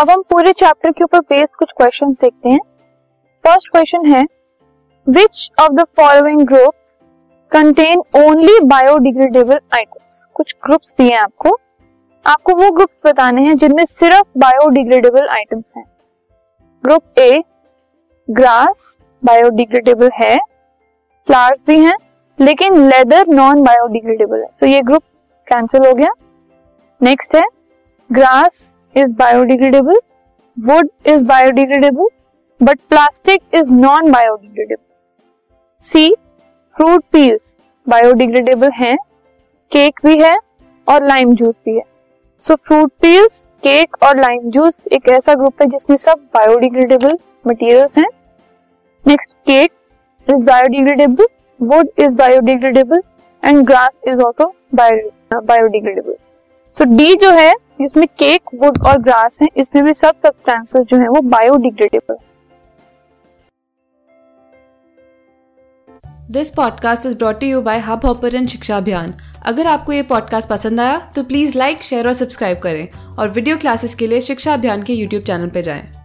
अब हम पूरे चैप्टर के ऊपर बेस्ड कुछ क्वेश्चन देखते हैं। फ़र्स्ट क्वेश्चन है which of the following groups contain only biodegradable items कुछ ग्रुप्स दिए हैं आपको। आपको वो ग्रुप्स बताने हैं जिनमें सिर्फ़ बायोडिग्रेडेबल आइटम्स हैं। ग्रुप ए ग्रास बायोडिग्रेडेबल है फ्लावर्स भी हैं, लेकिन लेदर नॉन बायोडिग्रेडेबल है। सो so ये ग्रुप कैंसिल हो गया। नेक्स्ट है grass is biodegradable wood is biodegradable but plastic is non biodegradable C fruit peels biodegradable हैं केक भी है और लाइम जूस भी है. सो फ्रूट पील्स केक और लाइम जूस एक ऐसा ग्रुप है जिसमें सब बायोडिग्रेडेबल मटेरियल्स हैं. Next cake is biodegradable wood is biodegradable and grass is also biodegradable so D जो है जिसमें केक वुड और ग्रास है, इसमें भी सब सब्सटेंसेस जो है वो biodegradable this podcast is brought you by Hubhopper Shiksha Abhiyan अगर आपको ये पॉडकास्ट पसंद आया तो प्लीज़ लाइक शेयर और सब्सक्राइब करें। और वीडियो क्लासेस के लिए शिक्षा अभियान के यूट्यूब चैनल पर जाएँ।